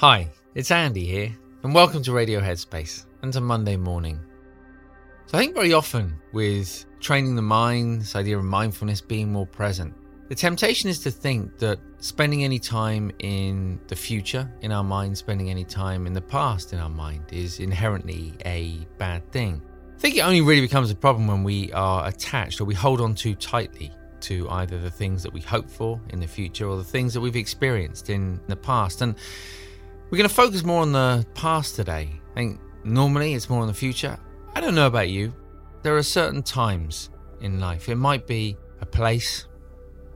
Hi, it's Andy here, and welcome to Radio Headspace and to Monday morning. So, I think very often with training the mind, this idea of mindfulness being more present, the temptation is to think that spending any time in the future in our mind, spending any time in the past in our mind, is inherently a bad thing. I think it only really becomes a problem when we are attached or we hold on too tightly to either the things that we hope for in the future or the things that we've experienced in the past. And we're going to focus more on the past today. I think normally it's more on the future. I don't know about you. There are certain times in life. It might be a place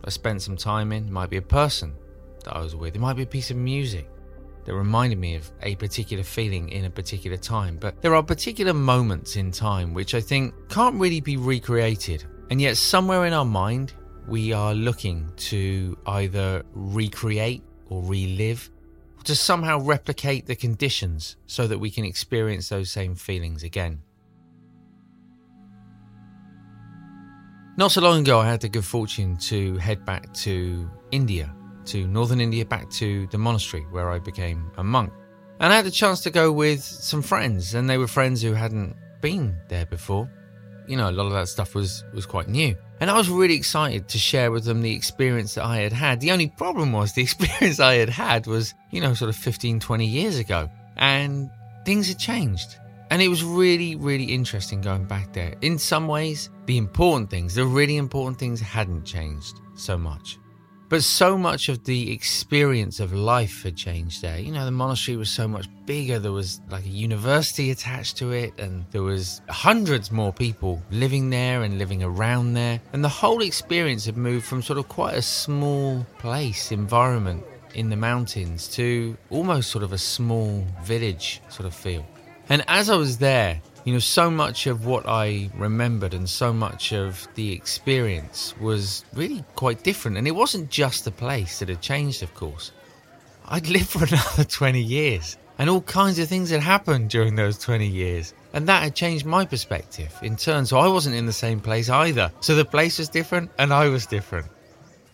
I spent some time in, it might be a person that I was with, it might be a piece of music that reminded me of a particular feeling in a particular time. But there are particular moments in time which I think can't really be recreated. And yet, somewhere in our mind, we are looking to either recreate or relive to somehow replicate the conditions so that we can experience those same feelings again. Not so long ago, I had the good fortune to head back to India, to northern India, back to the monastery where I became a monk. And I had a chance to go with some friends, and they were friends who hadn't been there before. You know, a lot of that stuff was, was quite new. And I was really excited to share with them the experience that I had had. The only problem was the experience I had had was, you know, sort of 15, 20 years ago. And things had changed. And it was really, really interesting going back there. In some ways, the important things, the really important things hadn't changed so much. But so much of the experience of life had changed there. You know, the monastery was so much bigger. There was like a university attached to it, and there was hundreds more people living there and living around there. And the whole experience had moved from sort of quite a small place, environment in the mountains, to almost sort of a small village sort of feel. And as I was there, you know, so much of what I remembered and so much of the experience was really quite different. And it wasn't just the place that had changed, of course. I'd lived for another 20 years, and all kinds of things had happened during those 20 years. And that had changed my perspective in turn. So I wasn't in the same place either. So the place was different, and I was different.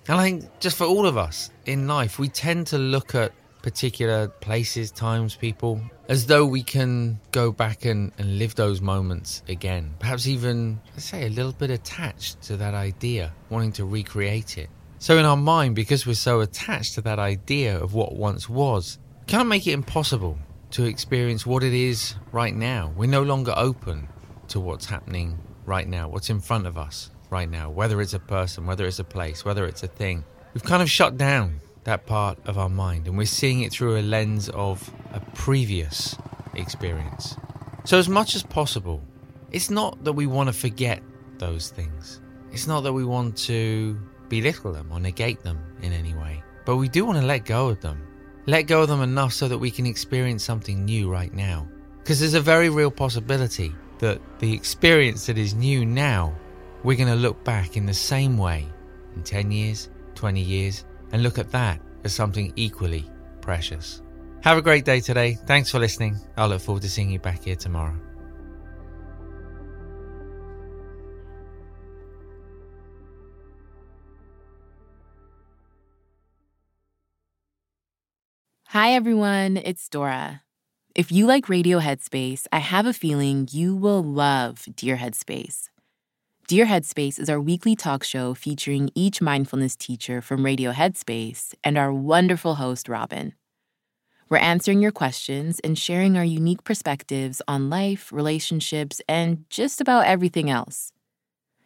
And I think just for all of us in life, we tend to look at particular places, times, people, as though we can go back and, and live those moments again. Perhaps even, let's say, a little bit attached to that idea, wanting to recreate it. So, in our mind, because we're so attached to that idea of what once was, we can't make it impossible to experience what it is right now. We're no longer open to what's happening right now, what's in front of us right now, whether it's a person, whether it's a place, whether it's a thing. We've kind of shut down that part of our mind and we're seeing it through a lens of a previous experience. So, as much as possible, it's not that we want to forget those things, it's not that we want to belittle them or negate them in any way, but we do want to let go of them. Let go of them enough so that we can experience something new right now. Because there's a very real possibility that the experience that is new now, we're going to look back in the same way in 10 years, 20 years, and look at that as something equally precious. Have a great day today. Thanks for listening. I look forward to seeing you back here tomorrow. Hi, everyone. It's Dora. If you like Radio Headspace, I have a feeling you will love Dear Headspace. Dear Headspace is our weekly talk show featuring each mindfulness teacher from Radio Headspace and our wonderful host, Robin. We're answering your questions and sharing our unique perspectives on life, relationships, and just about everything else.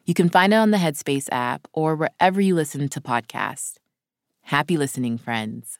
You can find it on the Headspace app or wherever you listen to podcasts. Happy listening, friends.